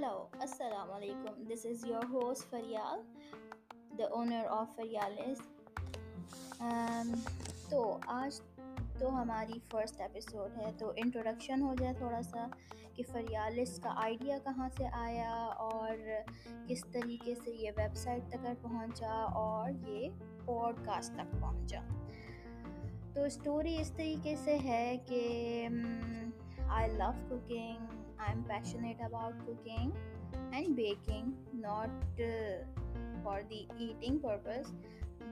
Hello السلام علیکم this is your host Faryal the owner of Faryal's تو آج تو ہماری فرسٹ ایپیسوڈ ہے تو انٹروڈکشن ہو جائے تھوڑا سا کہ فریالس کا آئیڈیا کہاں سے آیا اور کس طریقے سے یہ ویب سائٹ تک پہنچا اور یہ پوڈ کاسٹ تک پہنچا تو اسٹوری اس طریقے سے ہے کہ love cooking. I'm passionate about cooking and baking, not uh, for the eating purpose,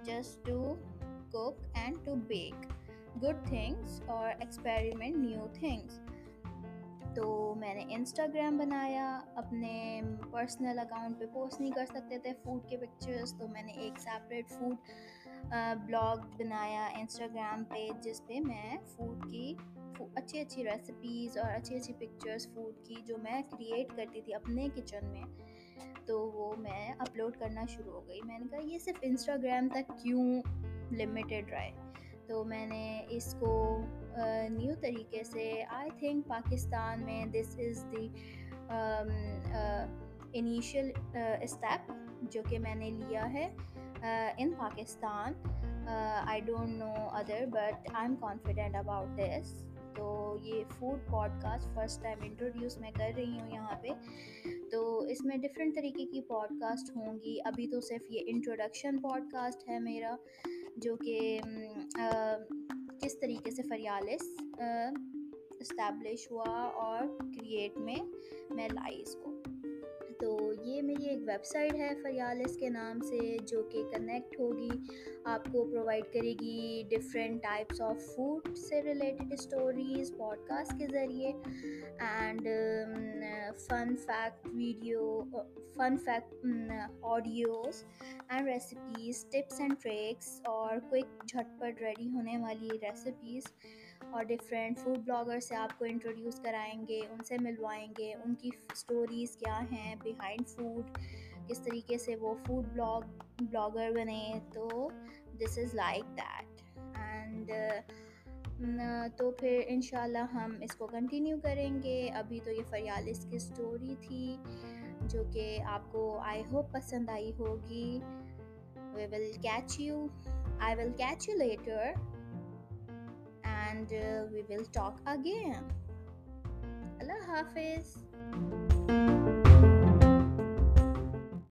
just to cook and to bake good things or experiment new things. تو میں نے انسٹاگرام بنایا اپنے پرسنل اکاؤنٹ پہ پوسٹ نہیں کر سکتے تھے فوڈ کے پکچرس تو میں نے ایک سیپریٹ فوڈ بلاگ بنایا انسٹاگرام پہ جس پہ میں فوڈ کی اچھی اچھی ریسیپیز اور اچھی اچھی پکچرس فوڈ کی جو میں کریٹ کرتی تھی اپنے کچن میں تو وہ میں اپلوڈ کرنا شروع ہو گئی میں نے کہا یہ صرف انسٹاگرام تک کیوں لمیٹیڈ رہے تو میں نے اس کو طریقے سے آئی تھنک پاکستان میں دس از دی انیشیل اسٹیپ جو کہ میں نے لیا ہے ان uh, Pakistan I don't know other but I am confident about this تو یہ food podcast first time introduce میں کر رہی ہوں یہاں پہ تو اس میں ڈفرینٹ طریقے کی پوڈ کاسٹ ہوں گی ابھی تو صرف یہ انٹروڈکشن پوڈ کاسٹ ہے میرا جو کہ um, uh, کس طریقے سے فریالس اسٹیبلش ہوا اور کریٹ میں میں لائی اس کو تو یہ میری ایک ویب سائٹ ہے فریالس اس کے نام سے جو کہ کنیکٹ ہوگی آپ کو پرووائڈ کرے گی ڈفرینٹ ٹائپس آف فوڈ سے ریلیٹڈ اسٹوریز پوڈ کاسٹ کے ذریعے and fun fact video fun fact audios and recipes tips and tricks اور کوئک جھٹ پٹ ریڈی ہونے والی ریسیپیز اور ڈفرینٹ فوڈ بلاگر سے آپ کو انٹروڈیوس کرائیں گے ان سے ملوائیں گے ان کی اسٹوریز کیا ہیں بیہائنڈ فوڈ کس طریقے سے وہ فوڈ بلاگ بلاگر بنے تو this is like that and تو پھر انشاءاللہ ہم اس کو کنٹینیو کریں گے ابھی تو یہ فریالس کی اسٹوری تھی جو کہ آپ کو آئی ہوپ پسند آئی ہوگی and we will talk again اللہ حافظ